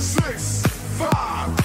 six, five,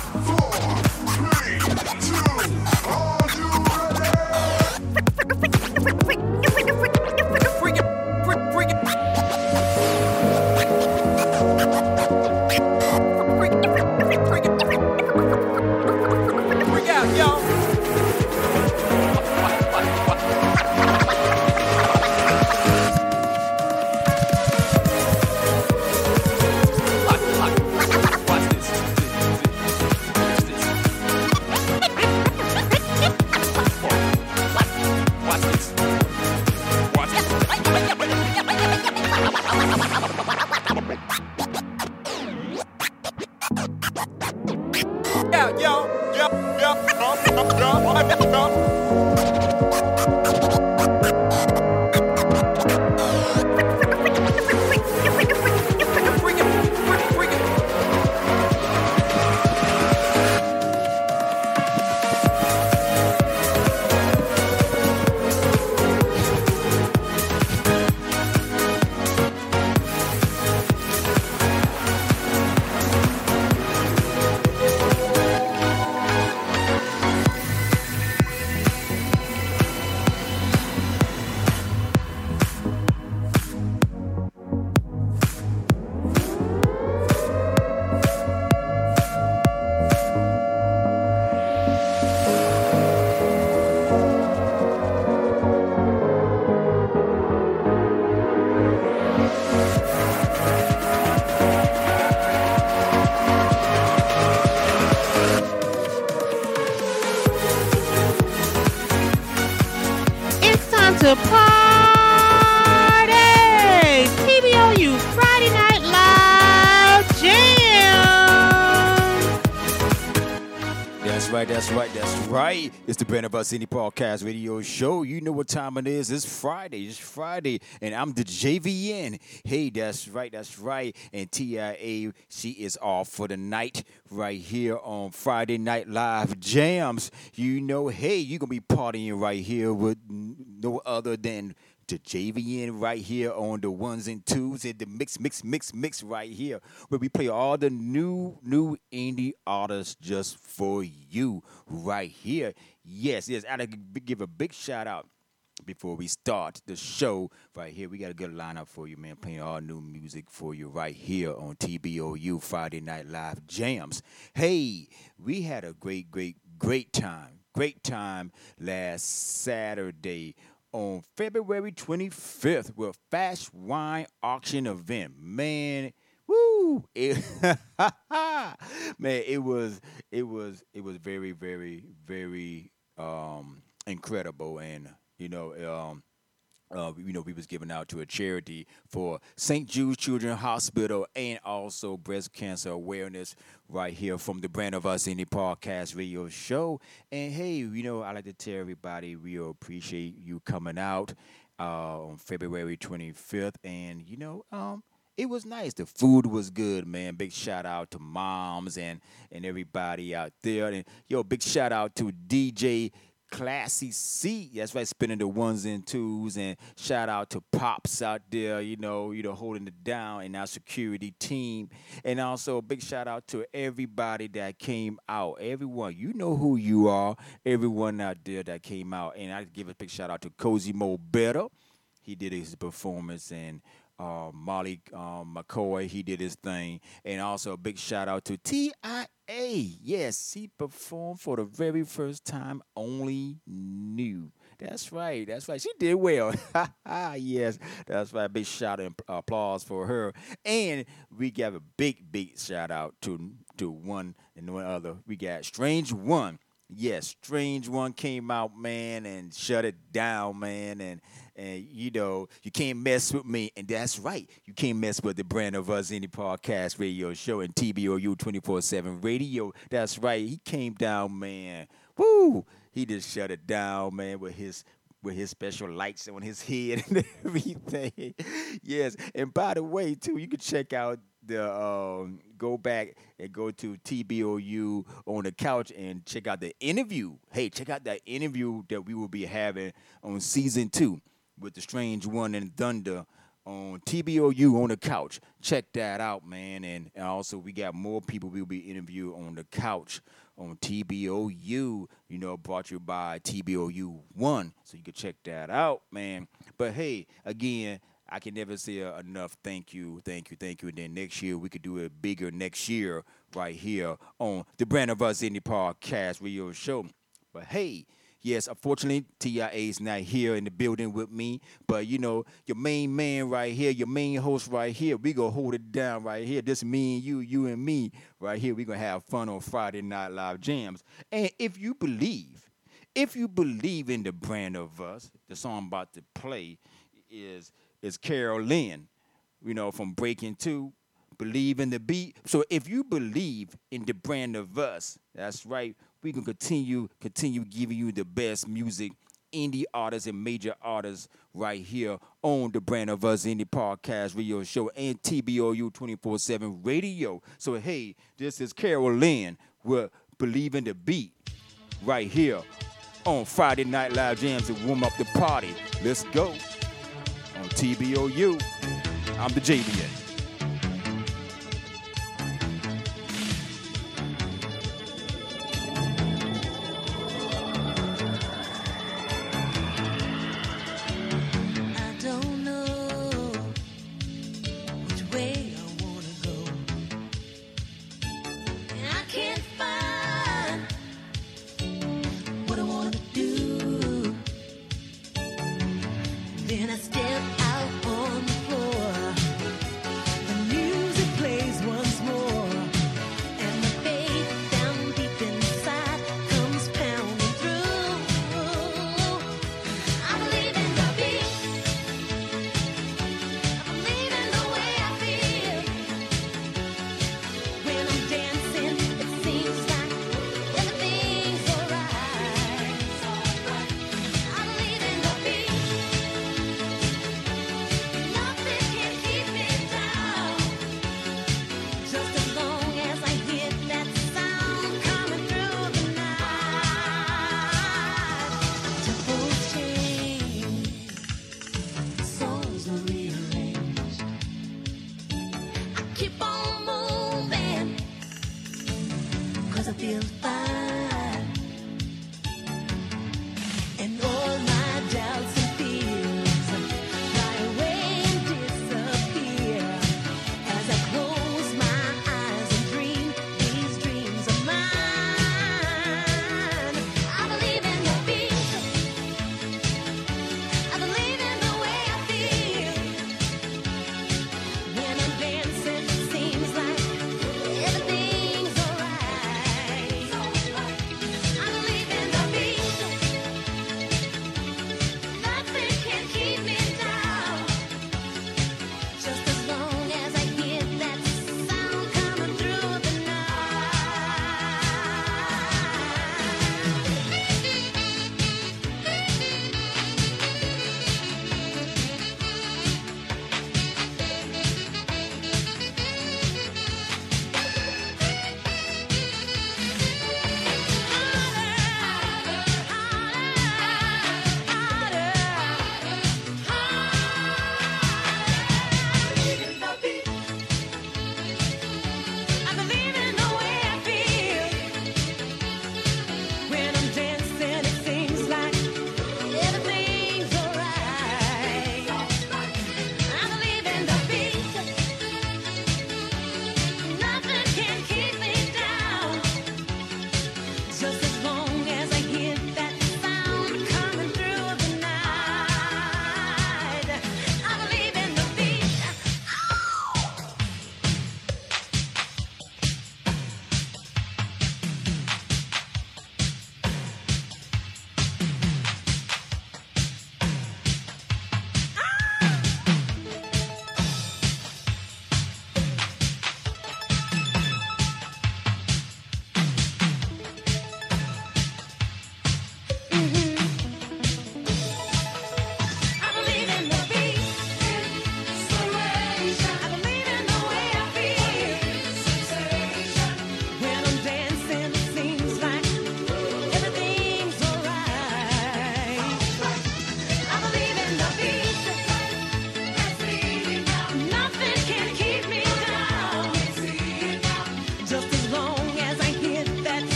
time to party! Right, that's right, that's right. It's the Brand of Us Indie Podcast Radio Show. You know what time it is. It's Friday. It's Friday. And I'm the JVN. Hey, that's right, that's right. And TIA, she is off for the night right here on Friday Night Live Jams. You know, hey, you're going to be partying right here with no other than the JVN right here on the ones and twos and the mix, mix, mix, mix right here, where we play all the new, new indie artists just for you right here. Yes, yes, like to give a big shout out before we start the show right here. We got a good lineup for you, man. Playing all new music for you right here on TBOU Friday Night Live Jams. Hey, we had a great, great, great time. Great time last Saturday on February 25th with Fast Wine Auction Event. Man, woo! It, man, it was it was it was very, very, very um incredible and you know um uh, you know, we was giving out to a charity for St. Jude's Children's Hospital and also breast cancer awareness right here from the Brand of Us Indie Podcast Radio Show. And hey, you know, I like to tell everybody we appreciate you coming out uh, on February 25th. And, you know, um, it was nice. The food was good, man. Big shout out to moms and and everybody out there. And yo, big shout out to DJ Classy C. That's right, spinning the ones and twos. And shout out to Pops out there, you know, you know, holding it down and our security team. And also a big shout out to everybody that came out. Everyone, you know who you are. Everyone out there that came out. And I give a big shout out to Cozy Mo Better. He did his performance and uh, Molly um, McCoy, he did his thing. And also a big shout out to TIA. Yes, he performed for the very first time, only new. That's right. That's right. She did well. yes, that's right. Big shout and applause for her. And we got a big, big shout out to to one and one other. We got Strange One. Yes, Strange One came out, man, and shut it down, man, and and you know you can't mess with me, and that's right, you can't mess with the brand of us indie podcast radio show and TBOU twenty four seven radio. That's right, he came down, man. Woo! He just shut it down, man, with his with his special lights on his head and everything. yes, and by the way, too, you can check out the um, go back and go to TBOU on the couch and check out the interview. Hey, check out that interview that we will be having on season two with the Strange One and Thunder on TBOU on the couch. Check that out, man. And, and also we got more people we'll be interviewing on the couch on TBOU. You know, brought to you by TBOU One, so you can check that out, man. But hey, again. I can never say enough thank you, thank you, thank you. And then next year we could do it bigger next year right here on the Brand of Us Indie Podcast Radio Show. But hey, yes, unfortunately, TIA is not here in the building with me. But you know, your main man right here, your main host right here, we gonna hold it down right here. This me and you, you and me right here. We gonna have fun on Friday Night Live Jams. And if you believe, if you believe in the brand of us, the song I'm about to play is is Carol Lynn, you know, from Breaking Two. Believe in the beat. So if you believe in the brand of us, that's right. We can continue continue giving you the best music, indie artists and major artists right here on the brand of us indie podcast radio show and TBOU 24/7 radio. So hey, this is Carol Lynn with Believe in the Beat right here on Friday Night Live Jams to warm up the party. Let's go on TBOU. I'm the JBA.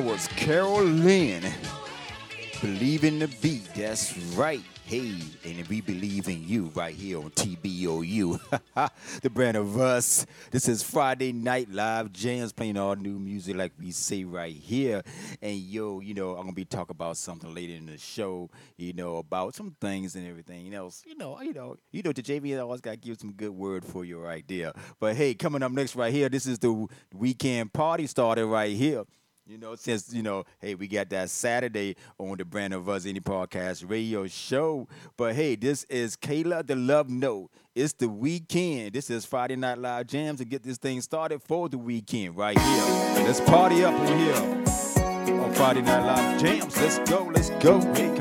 That was Carol Lynn. Believe in the beat. That's right. Hey, and we believe in you right here on TBOU. the brand of us. This is Friday Night Live Jams playing all new music like we say right here. And yo, you know, I'm gonna be talking about something later in the show, you know, about some things and everything else. You know, you know, you know, the JV always gotta give some good word for you right there. But hey, coming up next right here, this is the weekend party starter right here. You know, since you know, hey, we got that Saturday on the Brand of Us Indie Podcast Radio Show. But hey, this is Kayla the Love Note. It's the weekend. This is Friday Night Live Jams to get this thing started for the weekend right here. Let's party up on here on Friday Night Live Jams. Let's go, let's go. Hey,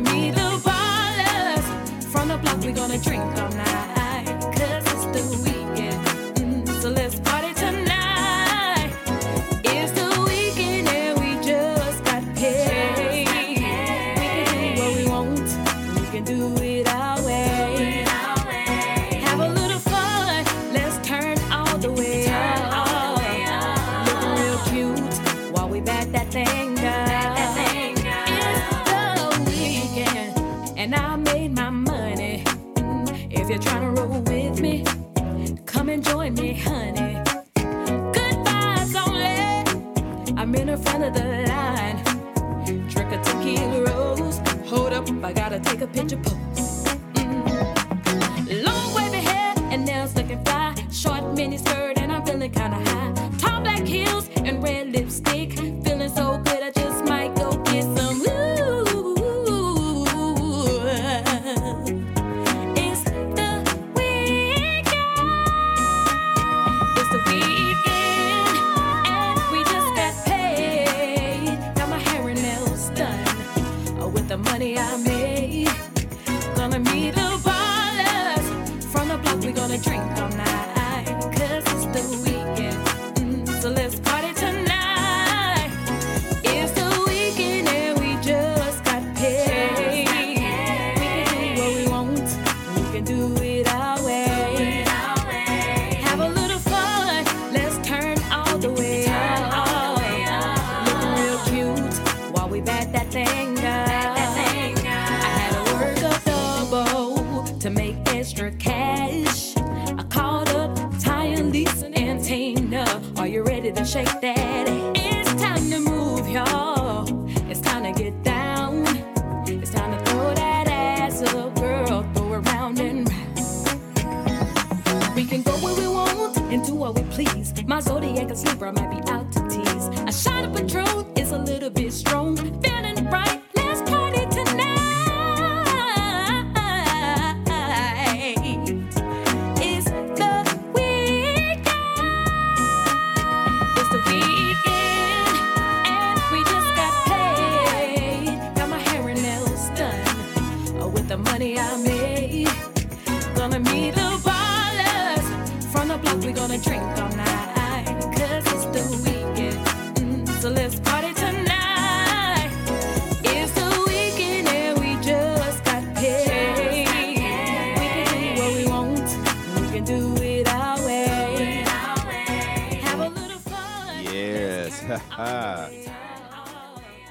Meet the ballers from the block. We gonna drink all night, gotta take a you ready to shake that? It's time to move, y'all. It's time to get down. It's time to throw that ass up, girl. Throw it round and round. We can go where we want and do what we please. My zodiac is Libra might be out to tease. A shot of Patron is a little bit strong. Feeling right,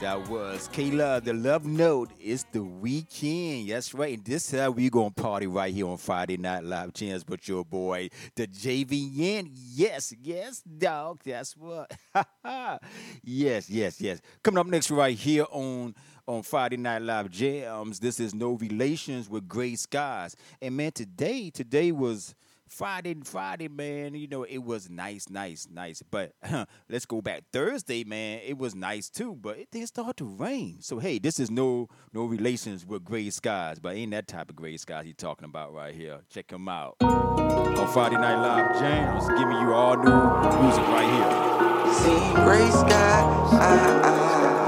That was Kayla, the love note. It's the weekend. That's right. And this how we gonna party right here on Friday Night Live Jams, but your boy, the JVN. Yes, yes, dog. That's what. yes, yes, yes. Coming up next right here on on Friday Night Live Jams. This is No Relations with Gray Skies. And man, today, today was Friday, and Friday, man, you know, it was nice, nice, nice. But let's go back. Thursday, man, it was nice too, but it didn't start to rain. So hey, this is no no relations with gray skies, but ain't that type of gray skies he talking about right here. Check him out. On Friday Night Live Jams, giving you all new music right here. See gray sky. Ah, ah.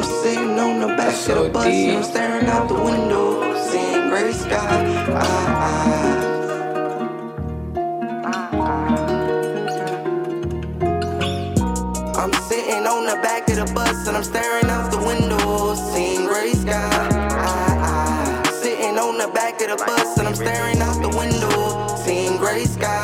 I'm sitting on the back of the bus and I'm staring out the window, seeing gray sky. Ah, I'm sitting on the back of the bus and I'm staring out the window, seeing gray sky. Ah, ah. Sitting on the back of the bus and I'm staring out the window, seeing gray sky.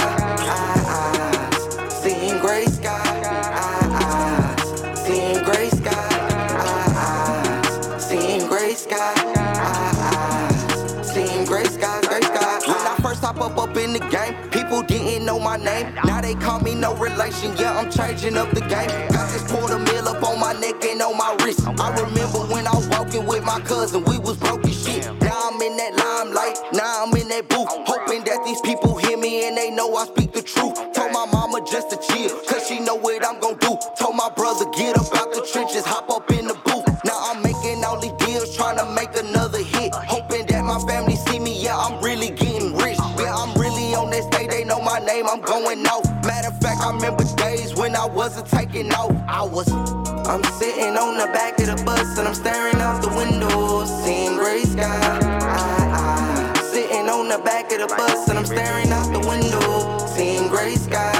In the game, people didn't know my name. Now they call me no relation. Yeah, I'm changing up the game. Got this quarter mil up on my neck and on my wrist. I remember when I was walking with my cousin, we was broke as shit. Now I'm in that limelight, now I'm in that booth. Hoping that these people hear me and they know I speak the truth. Told my mama just to chill, cause she know what I'm gonna do. Told my brother, get up out the trenches, hop up in I'm going off. Matter of fact, I remember days when I wasn't taking off. I was. I'm sitting on the back of the bus and I'm staring out the window, seeing gray sky. Ah, ah. Sitting on the back of the bus and I'm staring out the window, seeing gray sky.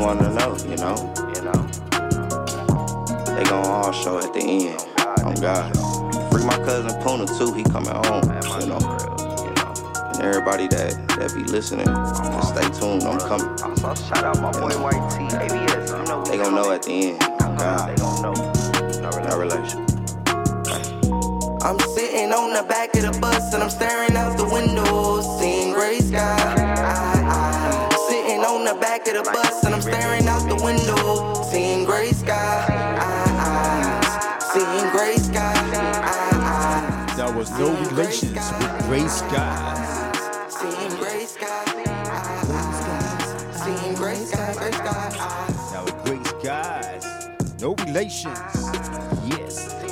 I just be wanting to know, you know, you know. They gon' all show at the end. Oh God. Oh, Free my cousin Puna too, he coming home, you know. And everybody that that be listening, just stay tuned, I'm coming. Also, shout out my boy White T, ABS. You know They gon' know at the end. Oh God. They gon' know. No relation. I'm sitting on the back of the bus and I'm staring out the window, seeing gray sky. Back of the bus and I'm staring out the window, seeing gray sky. Seeing gray sky. There was no relations with Gray Skies. Seeing gray sky. Seeing gray sky, gray sky. Now with Gray Skies, no relations. Yes.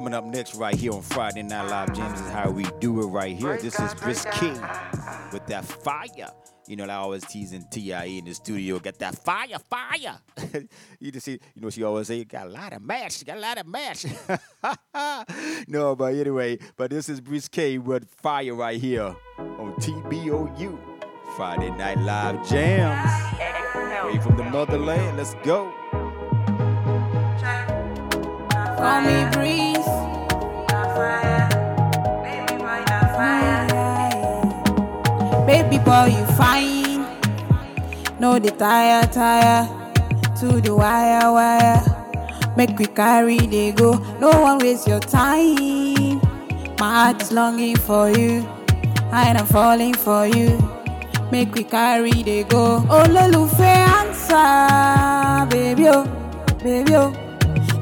Coming up next right here on Friday Night Live Jams is how we do it right here. This is Brisk King with that fire. You know, I always teasing TIA in the studio, got that fire, fire. you just see, you know, she always say, got a lot of match, got a lot of match. no, but anyway, but this is Brisk K with fire right here on TBOU. Friday Night Live Jams. Way from the motherland, let's go. Call me breeze. Baby boy, you fine. No, the tire, tire. To the wire, wire. Make we carry they go. No one waste your time. My heart is longing for you. I'm falling for you. Make we carry they go. Oh, Lolufe, answer. Baby, oh, baby, oh.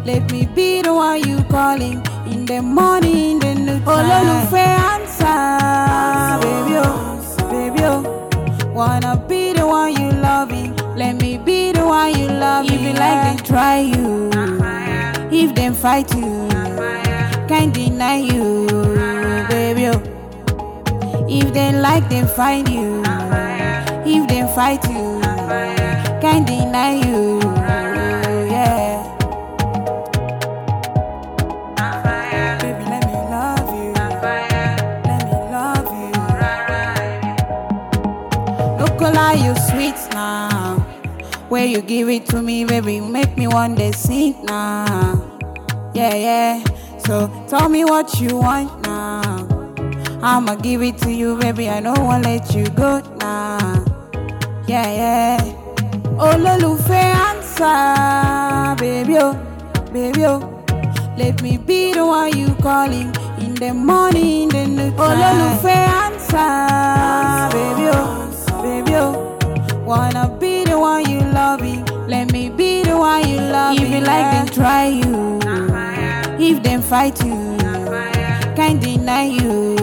Let me be the one you calling in the morning, in the night. Ololufe answer, baby oh, baby oh. Wanna be the one you loving, let me be the one you loving. If you like, they try you. If them fight you, can't deny you, baby oh. If they like, them find you. If they fight you, can't deny you, you. You sweet now. Where you give it to me, baby, make me one day sing now. Yeah, yeah. So tell me what you want now. I'ma give it to you, baby. I don't wanna let you go now. Yeah, yeah. Ololufe answer, baby, oh, baby, oh. Let me be the one you calling in the morning, in the night. Ololufe answer, baby, oh, baby, oh. Wanna be the one you love loving. Let me be the one you loving. If you like, then try you. If them fight you, can't deny you,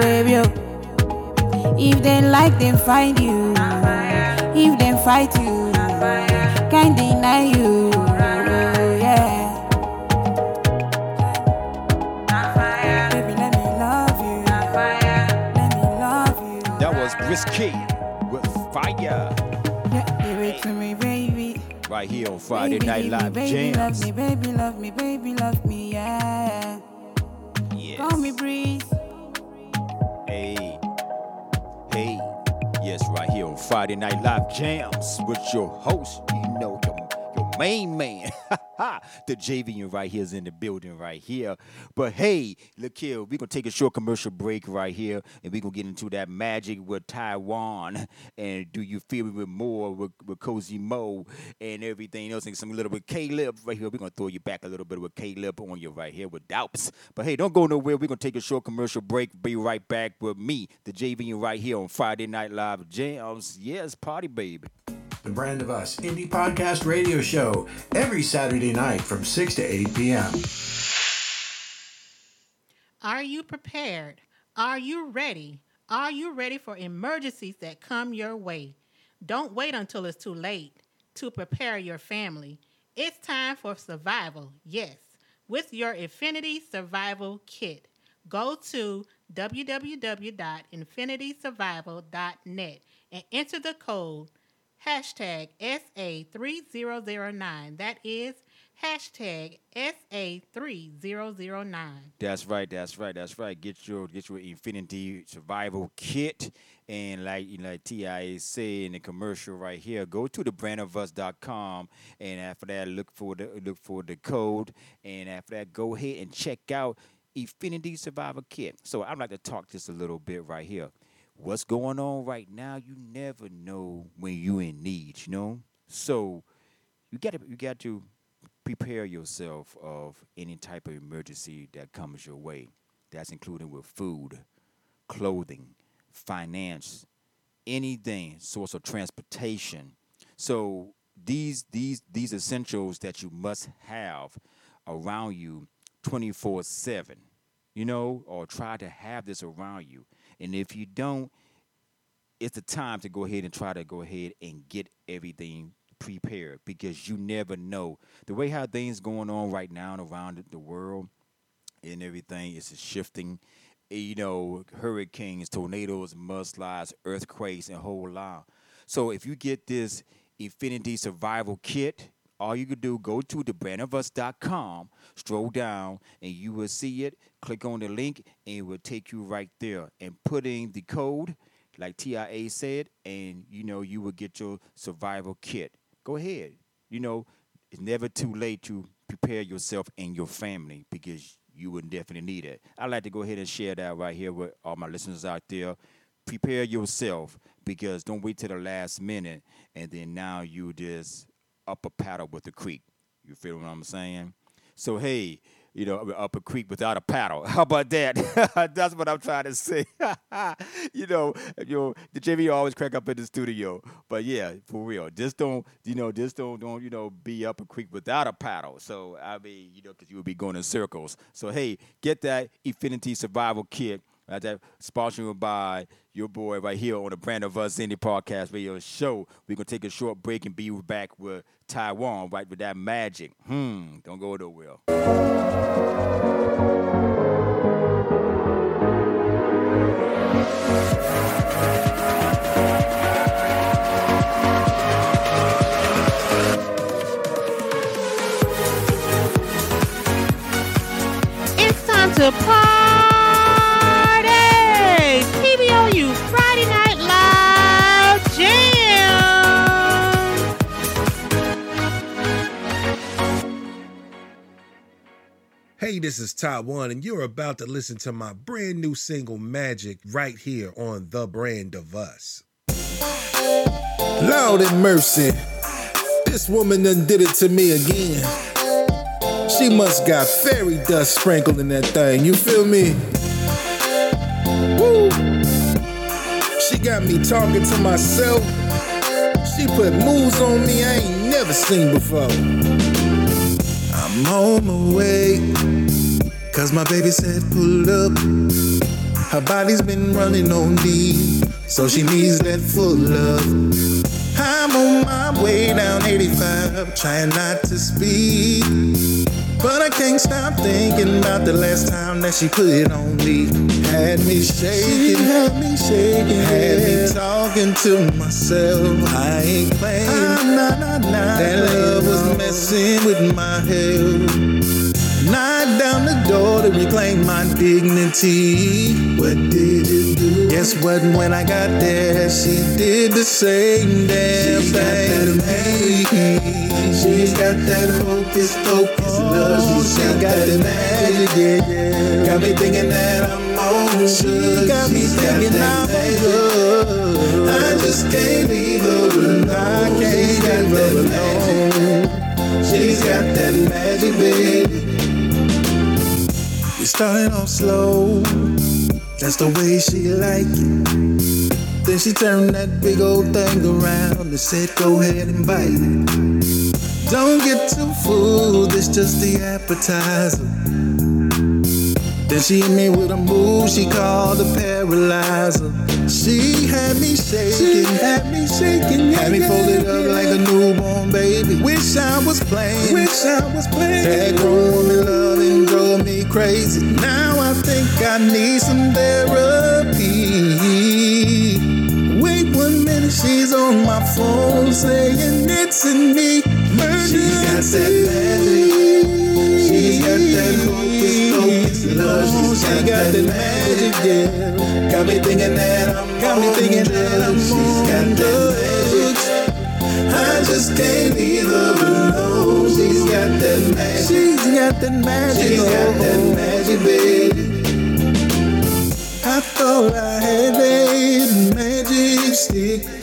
baby, oh. If they like, them find you. If them fight you, can't deny you. Yeah. Baby, let me love you. Let me love you. That was Risky with Fire give it to me, baby. right here on Friday baby, Night Live baby, Jams. Love me, baby, love me, baby, love me, yeah. Call me breeze. Hey, hey, yes, right here on Friday Night Live Jams with your host, main man. the JV right here is in the building right here. But hey, look here, we're gonna take a short commercial break right here, and we're gonna get into that magic with Taiwan. And do you feel me with more with, with Cozy Mo and everything else, and some little bit Caleb right here. We're gonna throw you back a little bit with Caleb on you right here with Doubts. But hey, don't go nowhere. We're gonna take a short commercial break. Be right back with me, the JV right here on Friday Night Live Jams. Yes, party baby. The Brand of Us Indie Podcast Radio Show every Saturday night from 6 to 8 p.m. Are you prepared? Are you ready? Are you ready for emergencies that come your way? Don't wait until it's too late to prepare your family. It's time for survival, yes, with your Infinity Survival Kit. Go to www.infinitysurvival.net and enter the code hashtag SA3009. That is hashtag SA3009. That's right. That's right. That's right. Get your get your Infinity Survival Kit, and like you know, like Ti say in the commercial right here, go to the brandofus.com, and after that, look for the look for the code, and after that, go ahead and check out Infinity Survival Kit. So I'd like to talk just a little bit right here. What's going on right now? You never know when you in need. You know, so you got to you got to prepare yourself of any type of emergency that comes your way. That's including with food, clothing, finance, anything, source of transportation. So these these these essentials that you must have around you 24/7. You know, or try to have this around you. And if you don't, it's the time to go ahead and try to go ahead and get everything prepared because you never know. The way how things going on right now and around the world and everything is shifting. You know hurricanes tornadoes mudslides earthquakes and whole lot. So if you get this infinity survival kit all you could do go to thebrandofus.com stroll down and you will see it click on the link and it will take you right there and put in the code like TIA said, and you know you will get your survival kit. Go ahead. You know it's never too late to prepare yourself and your family because you will definitely need it. I'd like to go ahead and share that right here with all my listeners out there. Prepare yourself because don't wait till the last minute and then now you just up a paddle with the creek. You feel what I'm saying? So hey, you know, up a creek without a paddle. How about that? That's what I'm trying to say. you know, you know, the JV always crack up in the studio. But yeah, for real, just don't, you know, just don't, don't, you know, be up a creek without a paddle. So I mean, you know, because you would be going in circles. So hey, get that Infinity Survival Kit. Uh, that sponsored by your boy right here on the Brand of Us Indie Podcast Radio Show. We're gonna take a short break and be back with Taiwan, right with that magic. Hmm, don't go nowhere. It's time to party! Hey, this is Taiwan, and you're about to listen to my brand new single Magic right here on The Brand of Us. Lord have mercy. This woman done did it to me again. She must got fairy dust sprinkled in that thing. You feel me? Woo! She got me talking to myself. She put moves on me I ain't never seen before. I'm on my way. Cause my baby said pull up. Her body's been running on D. so she needs that full love. I'm on my way down 85, trying not to speak. But I can't stop thinking about the last time that she put it on me. Had me shaking, had me shaking, had me talking to myself. I ain't playing. that love messing with my health. Knocked down the door to reclaim my dignity. What did it do? Guess what? When I got there, she did the same damn thing to me. She's got that hocus pocus love. She's got, that magic, yeah, yeah. Got me thinking that I'm on She got me thinking I'm good. I just can't leave her alone. I can't got that magic. She's got that magic, baby. We started off slow. That's the way she like it. Then she turned that big old thing around and said, Go ahead and bite it. Don't get too fooled, it's just the appetizer. Then she hit me with a move she called a paralyzer. She had me shaking, she had me shaking, had me folded up like a newborn baby. Wish I was playing, wish I was playing. That grown woman loving drove me crazy. Now I think I need some therapy. Wait one minute, she's on my phone saying it's in me. She got that magic. Pocus love. She got that magic, yeah. Got me thinking that I'm got me thinking that I'm She's got that magic. I just can't leave her alone. She's got that magic. She's got that magic. She's got oh. that magic, baby. I thought I had that magic stick.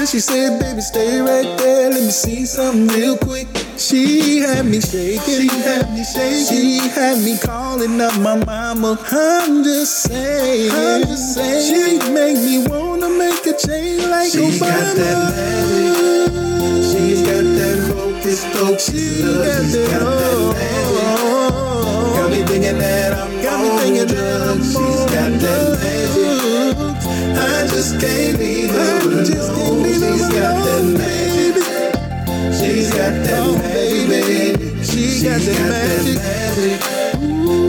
Till she said, baby, stay right there. Let me see something real quick. She had me shaking. She had me shaking. She had me calling up my mama. I'm just saying. I'm just saying. She make me wanna make a change like she Obama. Got that magic. She's got that hocus pocus. She got that, got that magic. Got me thinking that I'm got me thinking that I'm She's got that magic. I just can't leave her alone. She's got that magic. She's got that oh, magic, baby. She got that magic.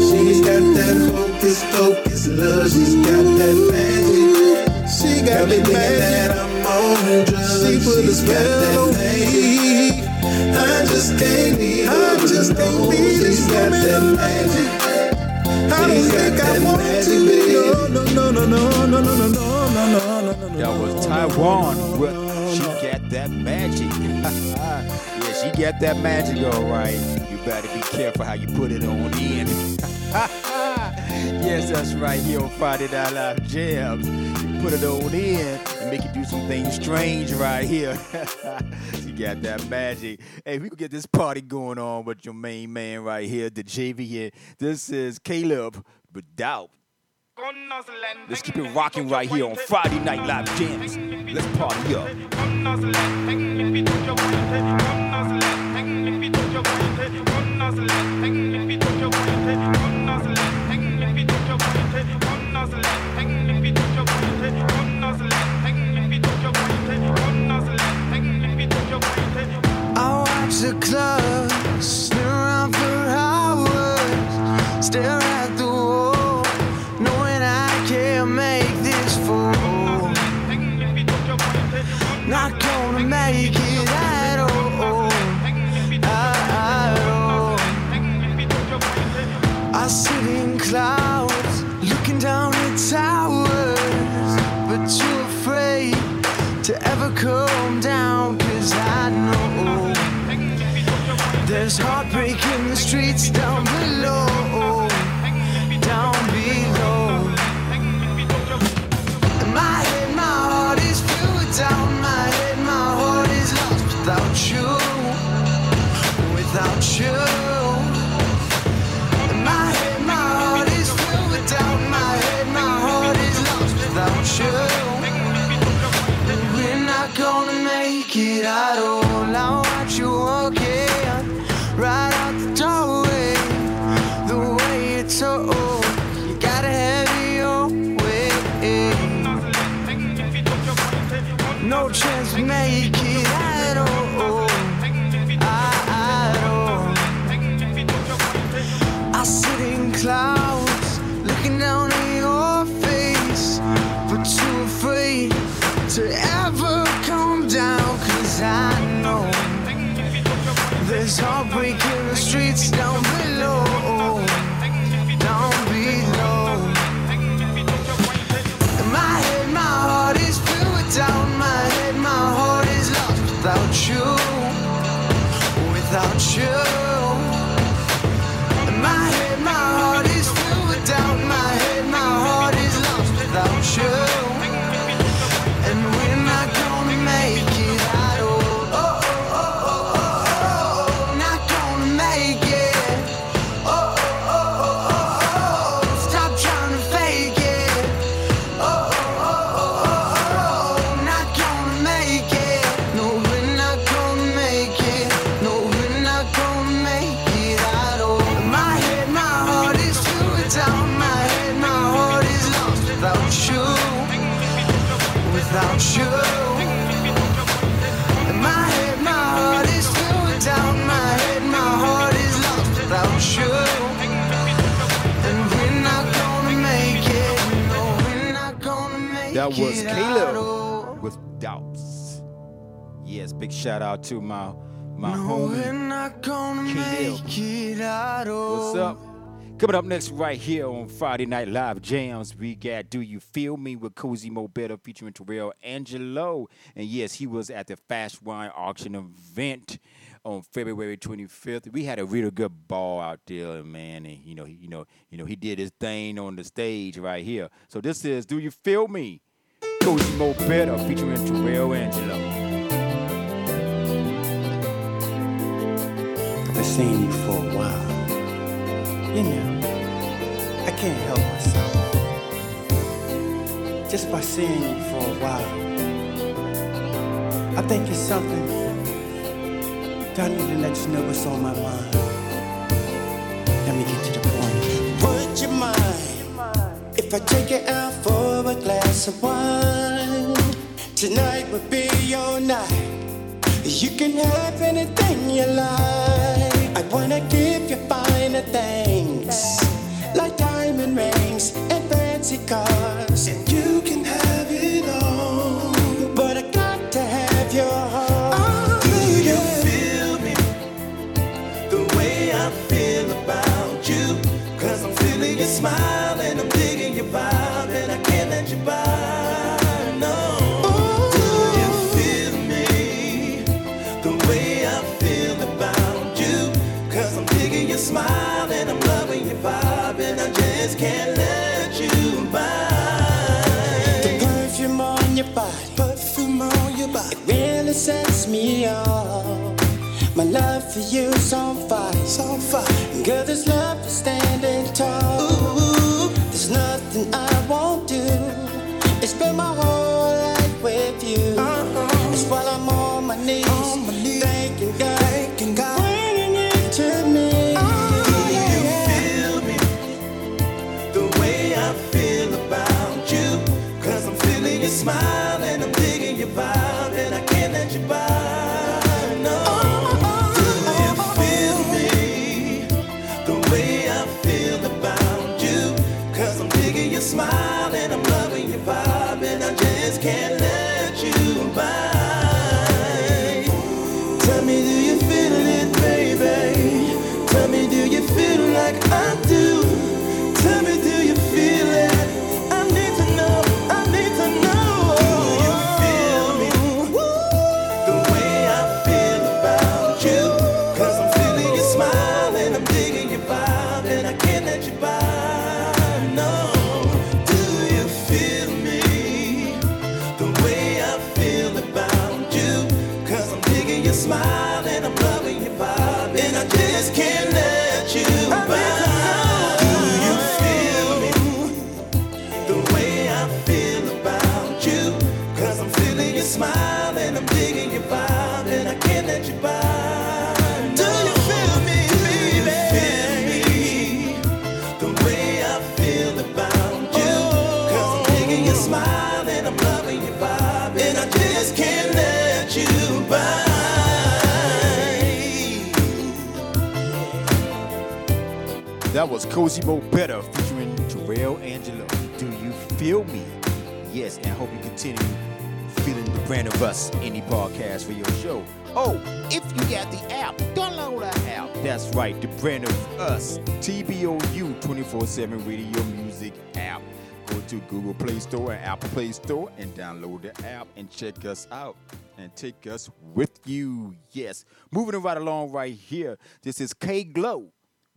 She's got that hocus pocus love. She's got that magic. She got me thinking that I'm on drugs. She put a spell on me. I just can't leave her I just can't leave She's got that magic. I don't think I want to. No, no, no, no, no, no, no, no, no, no, no, no. That was Taiwan She Got That Magic. yeah, she got that magic, all right. You better be careful how you put it on in. yes, that's right here on Friday Night Live Jams. You put it on in and make it do some things strange right here. she got that magic. Hey, we can get this party going on with your main man right here, the JV. This is Caleb Without. Let's keep it rocking right here on Friday Night Live Jams. Let's party up. I watch the club, stare around for hours, stare come down, cause I know. There's heartbreak in the streets down below. get out of loud Caleb with doubts. Yes, big shout out to my my no, homie out What's up? Coming up next, right here on Friday Night Live Jams, we got Do You Feel Me with Cozy Mo Better featuring Terrell Angelo. And yes, he was at the Fast Wine Auction event on February 25th. We had a really good ball out there, man. And you know, he, you know, you know, he did his thing on the stage right here. So this is Do You Feel Me? Cozy Mo Better featuring Terrell Angelo. I've been seeing you for a while. You know, I can't help myself. Just by seeing you for a while, I think it's something that I need to let you know what's on my mind. If I take you out for a glass of wine, tonight would be your night. You can have anything you like. I wanna give you finer things, like diamond rings. all. My love for you's on fire. It's on fire. Girl, this love is standing tall. Ooh. There's nothing I won't do. was Cozy Mo Better featuring Terrell Angelo. Do you feel me? Yes, and I hope you continue feeling the brand of us indie podcast for your show. Oh, if you got the app, download our app. That's right, the brand of us, TBOU 24 7 radio music app. Go to Google Play Store and Apple Play Store and download the app and check us out and take us with you. Yes, moving right along right here. This is K Glow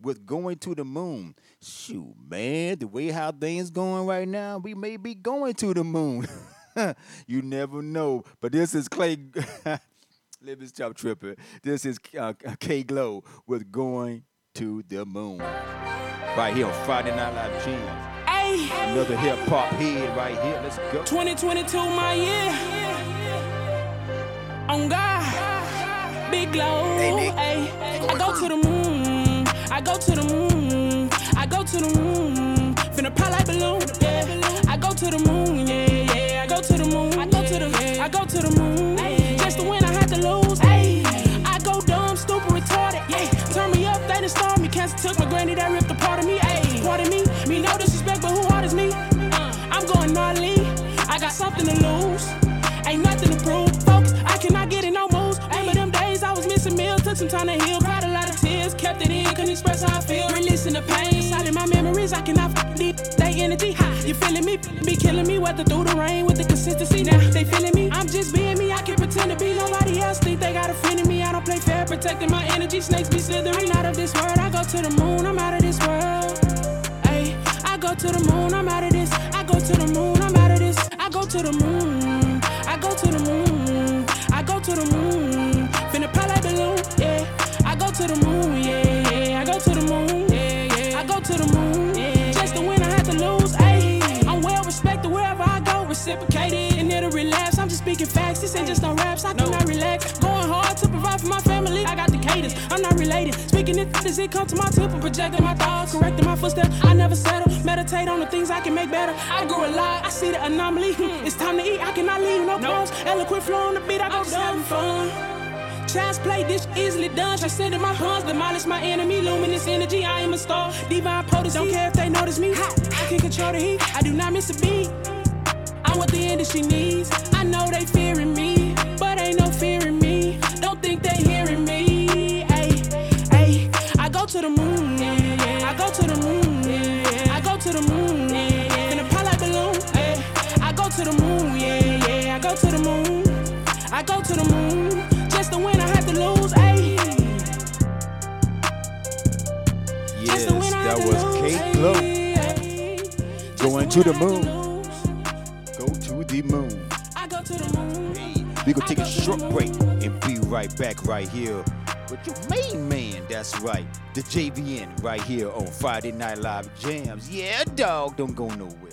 with Going to the Moon. Shoot, man, the way how things going right now, we may be going to the moon. you never know. But this is Clay. Let me stop tripping. This is uh, K Glow with Going to the Moon. Right here on Friday Night Live Jams. Hey, Another hip hop head right here. Let's go. 2022, my year. On God, big glow. Hey, I go to the moon. I go to the moon. I go to the moon. Finna pop like balloon. Yeah. I go to the moon. Yeah, yeah. I go to the moon. I go to the. Moon, I go to the moon. Just to win, I had to lose. Hey, I go dumb, stupid, retarded. Yeah, turn me up, they done me. Cancer took my granny, that ripped a part of me. Hey, part of me. Me no disrespect, but who hard is me? I'm going gnarly. I got something to lose. Ain't nothing to prove. Folks, I cannot get in no moves. Remember them days I was missing meals, took some time to heal. Kept it in, couldn't express how I feel. Releasing the pain. Inside in my memories, I cannot f deep. They energy high. You feeling me? Be killing me, weather through the rain with the consistency. Now they feeling me. I'm just being me. I can't pretend to be nobody else. Think they got a friend in me. I don't play fair, protecting my energy. Snakes be slithering out of this world. I go to the moon. I'm out of this world. Ay, I go to the moon, I'm out of this. I go to the moon, I'm out of this. I go to the moon. I go to the moon. I go to the moon. To the moon, yeah, yeah. I go to the moon, yeah, yeah. I go to the moon, yeah. Just to win, I have to lose, ayy. I'm well respected wherever I go, reciprocated and it'll relapse. I'm just speaking facts, this ain't just no raps. I cannot relax. Going hard to provide for my family. I got the cadence, I'm not related. Speaking it as it come to my tip and projecting my thoughts, correcting my footsteps. I never settle. Meditate on the things I can make better. I grew a lot, I see the anomaly. It's time to eat, I cannot leave no crumbs. Eloquent flow on the beat, I go just having fun. Child's play, this easily done. Transcending my puns, demolish my enemy. Luminous energy, I am a star. Divine potency, don't care if they notice me. I can control the heat, I do not miss a beat. I'm what the industry needs. I know they fearing me, but ain't no fear in me. Don't think they hearing me. Ay, ay. I go to the moon. Yeah. I go to the moon. Yeah. I go to the moon. Yeah. In a pop like balloon. Ay, I go to the moon. Yeah, yeah. I go to the moon. I go to the moon. Lose. Ay. Yes, that was K Glow. Going to the moon. Go to the moon. I go to the moon. We gonna take a short break and be right back right here with your main man. That's right, the JVN right here on Friday Night Live Jams. Yeah, dog, don't go nowhere.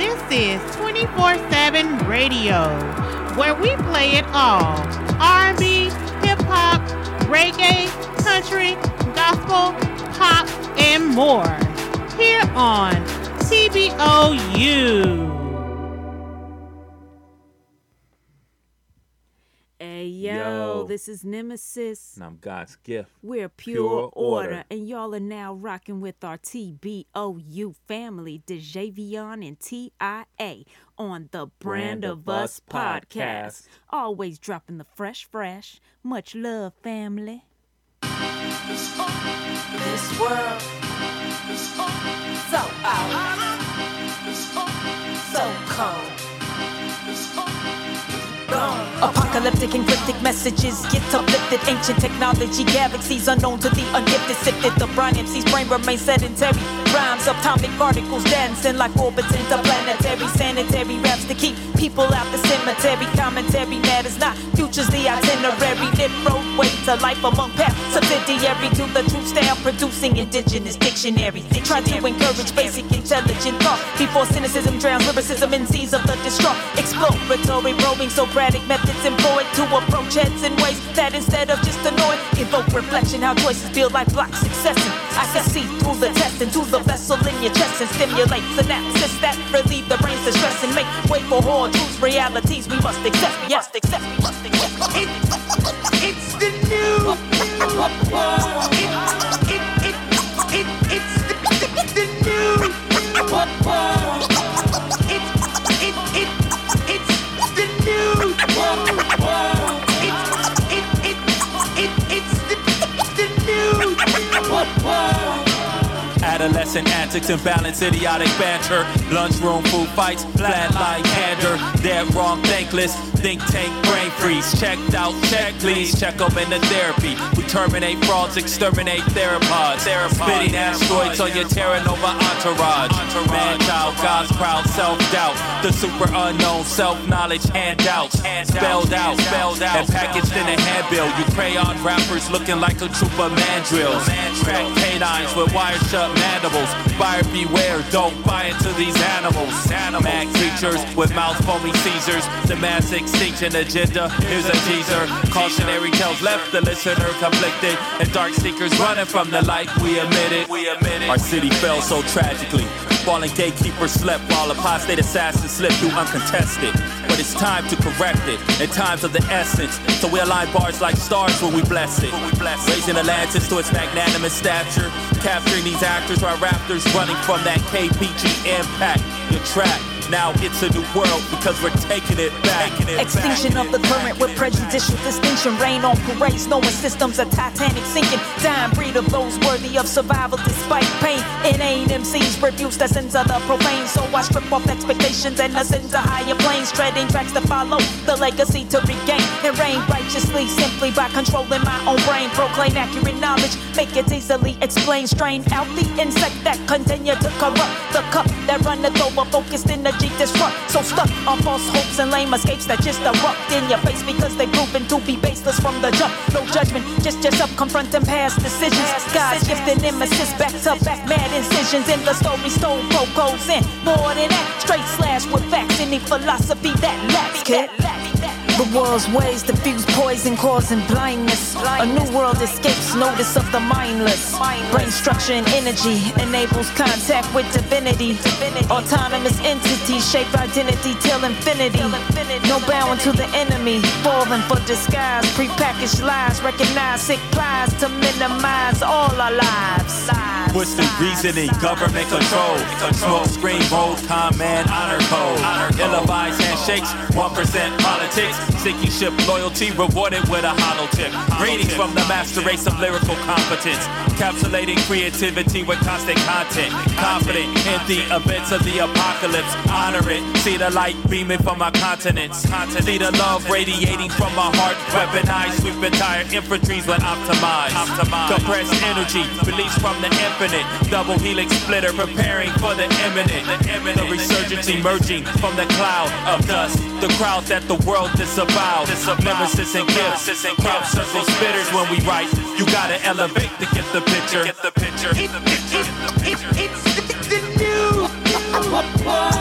This is 24 7 radio, where we play it all R&B, hip hop, reggae, country, gospel, pop, and more. Here on TBOU. This is Nemesis. And I'm God's gift. We're pure, Pure order. order. and y'all are now rocking with our TBOU family, Djayvoyn and TIA, on the Brand, of Us podcast. Always dropping the fresh, fresh. Much love, family. This world so out, so cold. Gone. Apocalyptic and cryptic messages get uplifted. Ancient technology, galaxies unknown to the ungifted. Sifted the brine MC's brain remains sedentary. Rhymes, atomic particles dancing like orbits interplanetary. Sanitary raps to keep people out the cemetery. Commentary matters not. Future's the itinerary. Lit to life among paths. Subsidiary to the truth style. Producing indigenous dictionary. Try to encourage basic intelligent thought before cynicism drowns lyricism in seas of the distraught. Exploratory probing Socratic methods employed to approach heads in ways that instead of just annoy, evoke reflection. How choices feel like blocks successing. I can see through the test into the vessel in your chest and stimulate synapses that relieve the brain's distress and make way for hard truths, realities we must accept. We must accept. We must accept. It's the new. It, it, it, it's the, the. It, it, it, it's the new. It, it, it, it's the, the new and antics, imbalance, idiotic banter. Lunchroom food fights, flatline candor. Dead wrong, thankless. Think tank brain freeze. Checked out, check please. Check up in the therapy. We terminate frauds, exterminate theropods. Spitting asteroids on your Terra Nova entourage. Man child, God's proud self doubt. The super unknown self knowledge handouts. Spelled out, spelled out. And packaged in a handbill. You crayon rappers looking like a troop of mandrills. Crack canines with wired shut mandibles. Buyer beware, don't buy into these animals. Mad creatures with mouth foaming Caesars. The mass extinction agenda. Here's a teaser. Cautionary tales left the listener conflicted. And dark seekers running from the light. We it. Our city fell so tragically. Fallen gatekeepers slept while apostate assassins slipped through uncontested. But it's time to correct it in times of the essence. So we align bars like stars when we bless it. Raising Atlantis to its magnanimous stature. Capturing these actors while raptors running from that K-Pg impact. You're trapped. Now it's a new world because we're taking it back. Extinction of the current with prejudicial distinction. Rain on parades, knowing systems of Titanic sinking. Dying breed of those worthy of survival despite pain. It ain't MCs refuse the sins of the profane. So I strip off expectations and ascend to higher planes. Treading tracks to follow, the legacy to regain. And reign righteously simply by controlling my own brain. Proclaim accurate knowledge, make it easily explained. Strain out the insect that continue to corrupt the cup that runneth over. Focused energy disrupt. So stuck on false hopes and lame escapes that just erupt in your face because they proven to be baseless from the jump. No judgment, just yourself confronting past decisions. God's gifted nemesis back to back, mad incisions in the story. Stole goes in more than that. Straight slash with facts, any philosophy that lacks. Kid. The world's ways diffuse poison, causing blindness. A new world escapes notice of the mindless. Brain structure and energy enables contact with divinity. Autonomous entities shape identity till infinity. No bowing to the enemy, falling for disguise. Prepackaged lies, recognize sick plies to minimize all our lives. What's the reasoning? Government control. Smoke screen mode, command honor code. Ill-advised handshakes, 1% politics. Seeking ship loyalty, rewarded with a hollow tip. Greetings from the master race of lyrical competence. Encapsulating creativity with constant content. Confident in the events of the apocalypse. Honor it. See the light beaming from my continents. See the love radiating from my heart. Weaponized, sweep entire infantries when optimized. Compressed energy, released from the infinite. Double helix splitter, preparing for the imminent. The resurgence emerging from the cloud of dust. The crowd that the world disavows. Nemesis and gifts. Crop circle spitters when we write. You gotta elevate to get the picture. Get the picture. Get the picture. It's the new.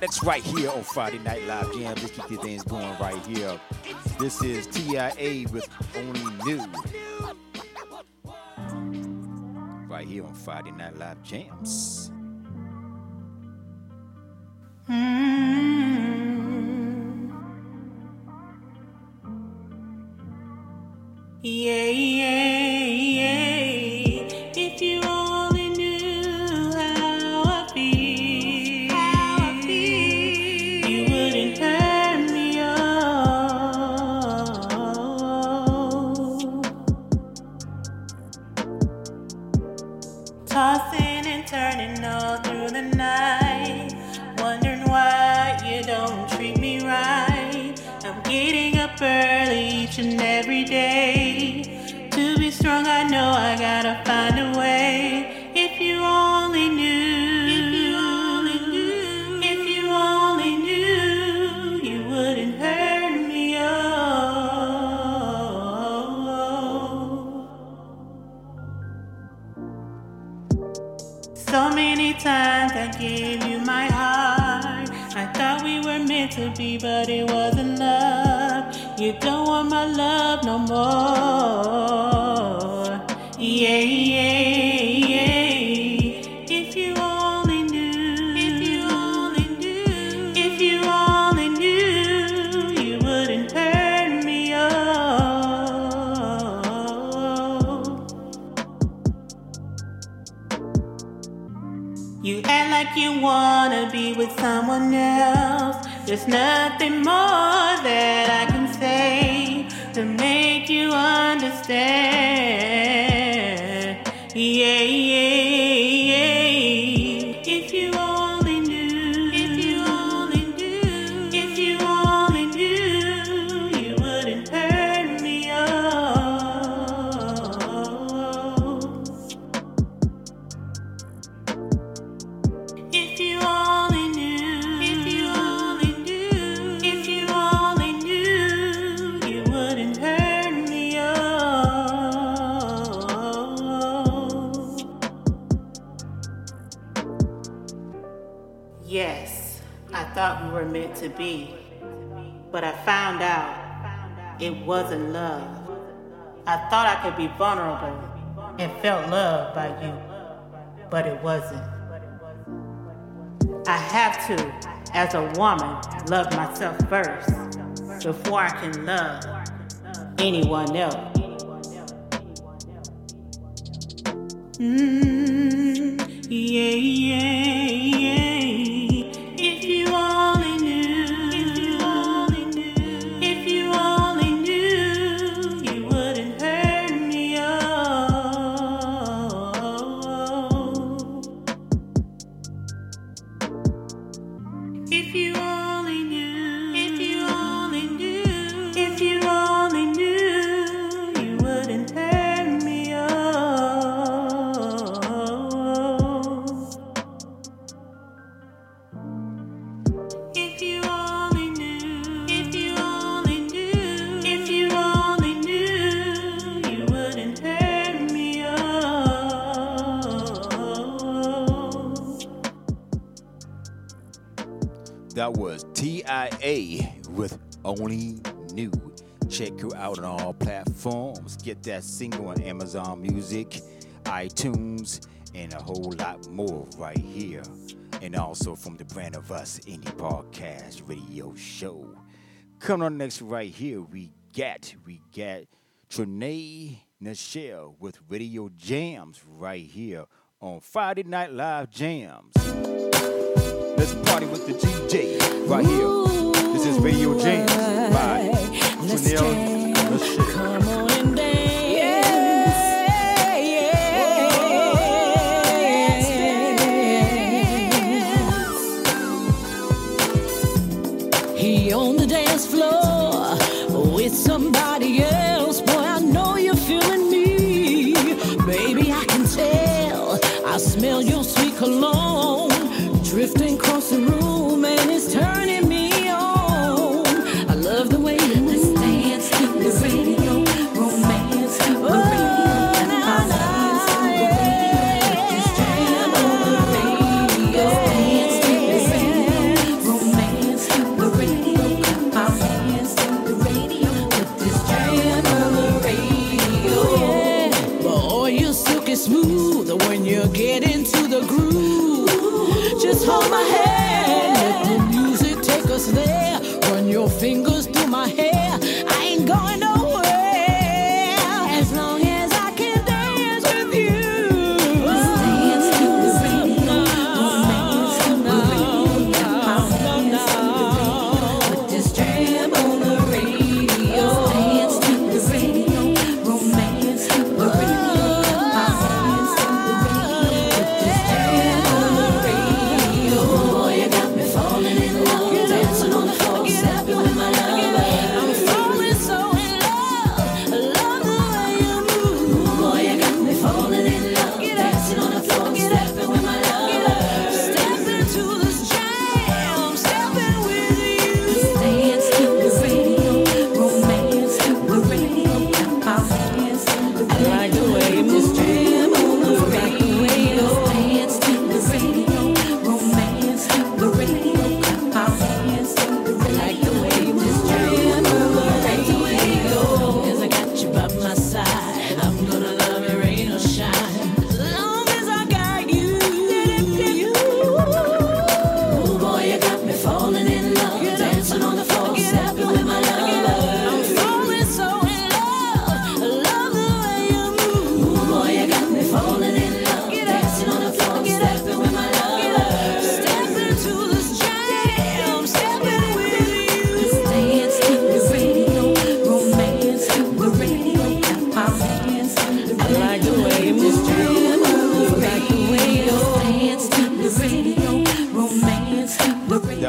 Next right here on Friday Night Live Jam. Let's keep these things going right here. This is TIA with Only Knew. Right here on Friday Night Live Jams. Hmm. Yeah, yeah, yeah. Early each and every day. To be strong, I know I gotta find a way. If you only knew, if you only knew, if you only knew, you wouldn't hurt me. Oh. So many times I gave you my heart. I thought we were meant to be, but it wasn't you don't want my love no more. Yeah, yeah, yeah. If you only knew, if you only knew, if you only knew, you wouldn't hurt me. Oh, you act like you wanna be with someone else. There's nothing more that I can say to make you understand. Yeah, be, but I found out it wasn't love. I thought I could be vulnerable and felt loved by you, but it wasn't. I have to, as a woman, love myself first before I can love anyone else. Mm, yeah, yeah, yeah. That was TIA with Only Knew. Check her out on all platforms. Get that single on Amazon Music, iTunes, and a whole lot more right here. And also from the Brand of Us Indie Podcast Radio Show. Coming on next right here, we got we got Trinae Nichelle with Radio Jams right here on Friday Night Live Jams. Let's party with the DJ right here. This is Radio Jams by Trinae Nichelle. He on the dance floor with somebody else. Boy, I know you're feeling me. Baby, I can tell. I smell your sweet cologne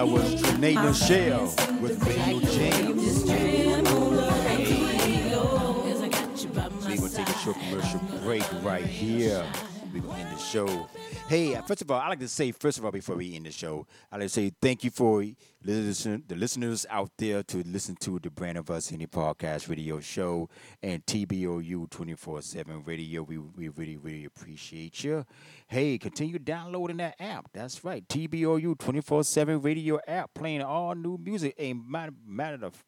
Nichelle with Radio Jams. We're gonna take a short commercial break right here. We're gonna end the show. Hey, uh, first of all, I like to say, first of all, before we end the show, I like to say thank you for listen, the listeners out there to listen to the Brand of Us Indie Podcast Radio Show and TBOU 24 7 Radio. We, we really, really appreciate you. Hey, continue downloading that app. That's right, TBOU 24 7 Radio app, playing all new music. A matter, matter of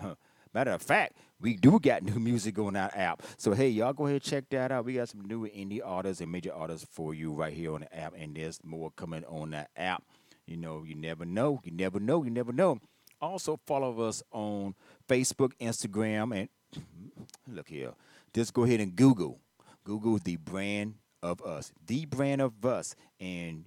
Matter of fact, we do got new music on our app. So hey, y'all go ahead and check that out. We got some new indie artists and major artists for you right here on the app, and there's more coming on that app. You know, you never know. You never know. You never know. Also follow us on Facebook, Instagram, and look here. Just go ahead and Google. Google the brand of us. The brand of us. And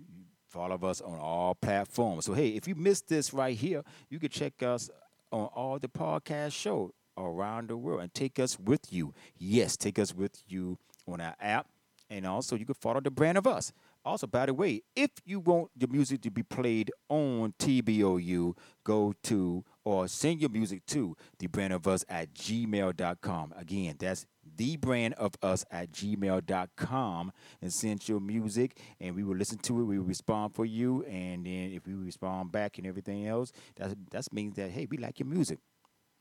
follow us on all platforms. So hey, if you missed this right here, you can check us on all the podcast show around the world and take us with you. Yes, take us with you on our app. And also you can follow the brand of us. Also, by the way, if you want your music to be played on TBOU, go to or send your music to the brand of us at gmail.com. Again, that's the brand of us at gmail.com and send your music and we will listen to it. We will respond for you. And then if we respond back and everything else, that that means that hey, we like your music.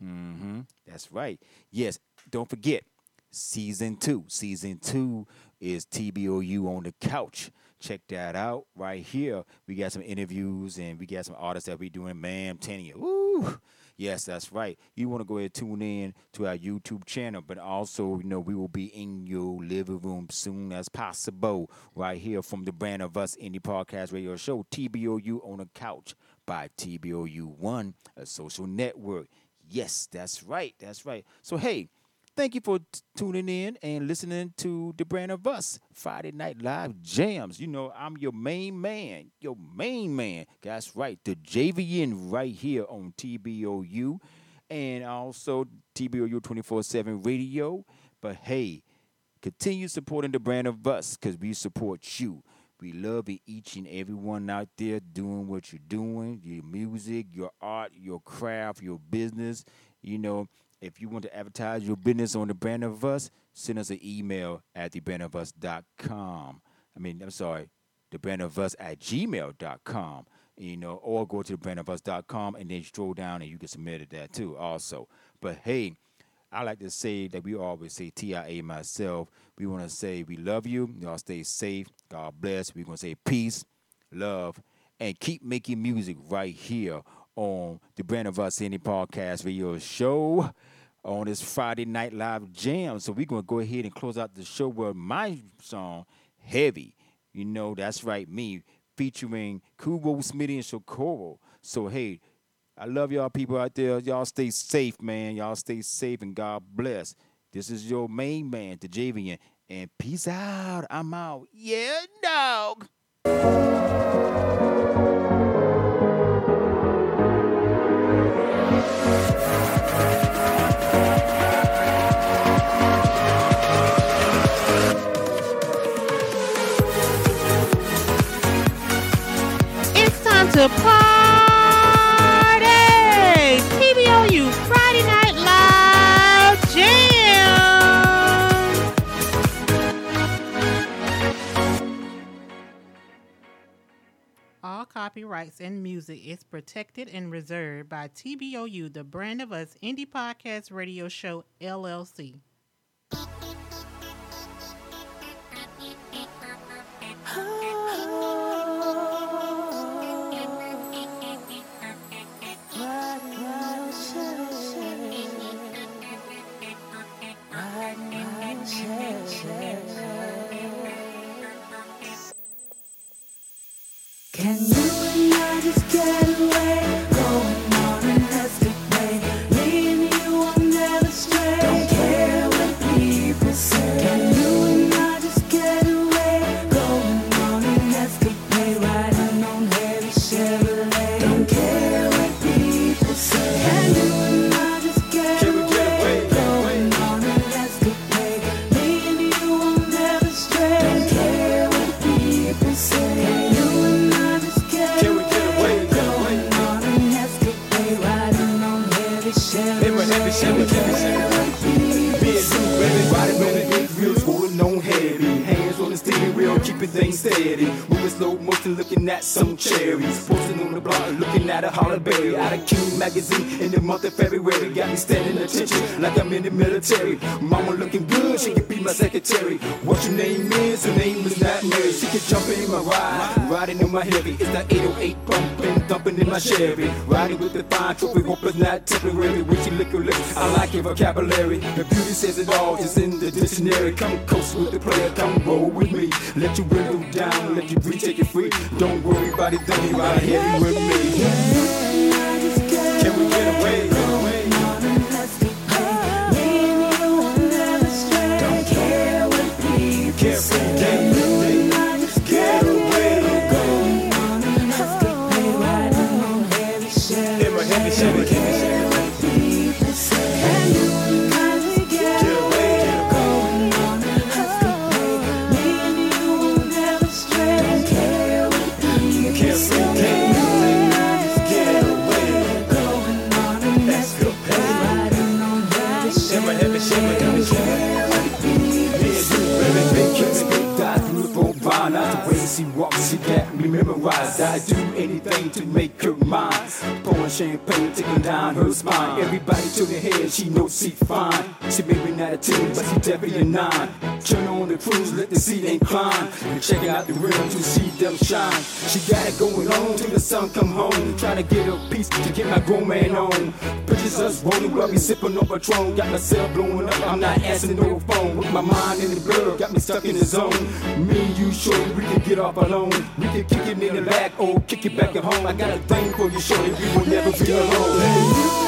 Mm-hmm. That's right. Yes, don't forget season two. Season two is TBOU on the couch. Check that out right here. We got some interviews and we got some artists that we doing. Ma'am, Tanya. Woo! Yes, that's right. You want to go ahead and tune in to our YouTube channel, but also, you know, we will be in your living room soon as possible. Right here from the brand of us indie podcast radio show, TBOU on the couch by TBOU One, a social network. Yes, that's right. That's right. So hey, thank you for t- tuning in and listening to the brand of us Friday Night Live Jams. You know, I'm your main man, your main man. That's right, the JVN right here on TBOU and also TBOU 24 7 radio. But hey, continue supporting the brand of us because we support you. We love each and every one out there doing what you're doing, your music, your art, your craft, your business. You know, if you want to advertise your business on the brand of us, send us an email at thebrandofus.com. I mean, I'm sorry, the brand of us at gmail.com. You know, or go to thebrandofus.com and then scroll down and you can submit it there too, also. But hey, I like to say that we always say TIA myself. We want to say we love you. Y'all stay safe. God bless. We're going to say peace, love, and keep making music right here on the Brand of Us Indie Podcast Radio Show on this Friday Night Live Jam. So we're going to go ahead and close out the show with my song, Heavy. You know, that's right, me, featuring Kubo, Smitty, and Shokoro. So, hey, I love y'all people out there. Y'all stay safe, man. Y'all stay safe and God bless. This is your main man, the Djayvoyn. And peace out. I'm out. Yeah, dog. It's time to party! Copyrights and music is protected and reserved by TBOU, the brand of us indie podcast radio show LLC. Keeping things steady. Moving slow motion, looking at some cherries. Posting on the block, looking at a holly berry. Out of King magazine in the month of February. Got me standing attention like I'm in the military. Mama looking good, she could be my secretary. What your name is? Her name is not Mary. She could jump in my ride, riding in my heavy. It's that 808 bumping, thumping in my Chevy. Riding with the fine trophy, hope it's not temporary. She lick her lips, I like her vocabulary. The beauty says it all, it's in the dictionary. Come coast with the player, come roll with me. Let you window down, let you breathe, take it free. Don't worry about it, don't you ride heavy with me. Way she walks, me memorized. I do anything to make her mine. Pouring champagne, taking down her spine. Everybody to the head, she knows she fine. She may be not a 10, but she definitely a 9. Turn on the cruise, let the seat incline. And check out the rim to see them shine. She got it going on till the sun come home. Trying to get a piece to get my grown man on. Pictures us rolling while we sipping on Patron. Got myself blowing up, I'm not answering no phone. With my mind in the blur, got me stuck in the zone. Me and you, sure we can get off alone. We can kick it in the back or kick it back at home. I got a thing for you, shorty, we will never be alone.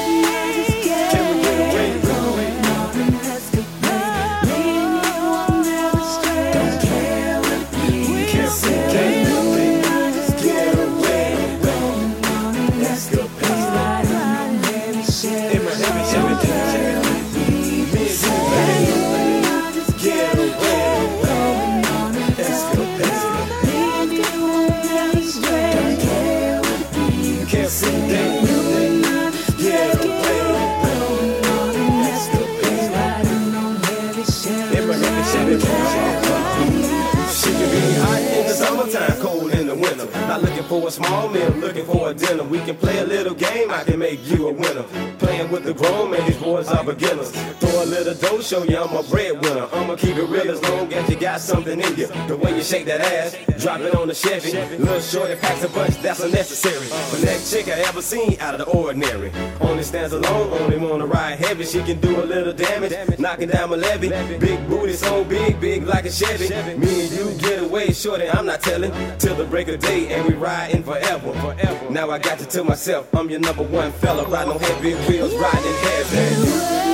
Not looking for a small meal, looking for a dinner. We can play a little game, I can make you a winner. Playing with the grown man, these boys are beginners. Throw a little dough, show you I'm a breadwinner. I'ma keep it real as long as you got something in you. The way you shake that ass, drop it on the Chevy. Little shorty packs a bunch, that's unnecessary. The next chick I ever seen out of the ordinary. Only stands alone, only wanna ride heavy. She can do a little damage, knocking down my levy. Big booty, so big, big like a Chevy. Me and you get away, shorty, I'm not telling. Till the break of day, and we riding forever. forever. Now I got to tell myself, I'm your number one fella. Riding on heavy wheels, riding heavy.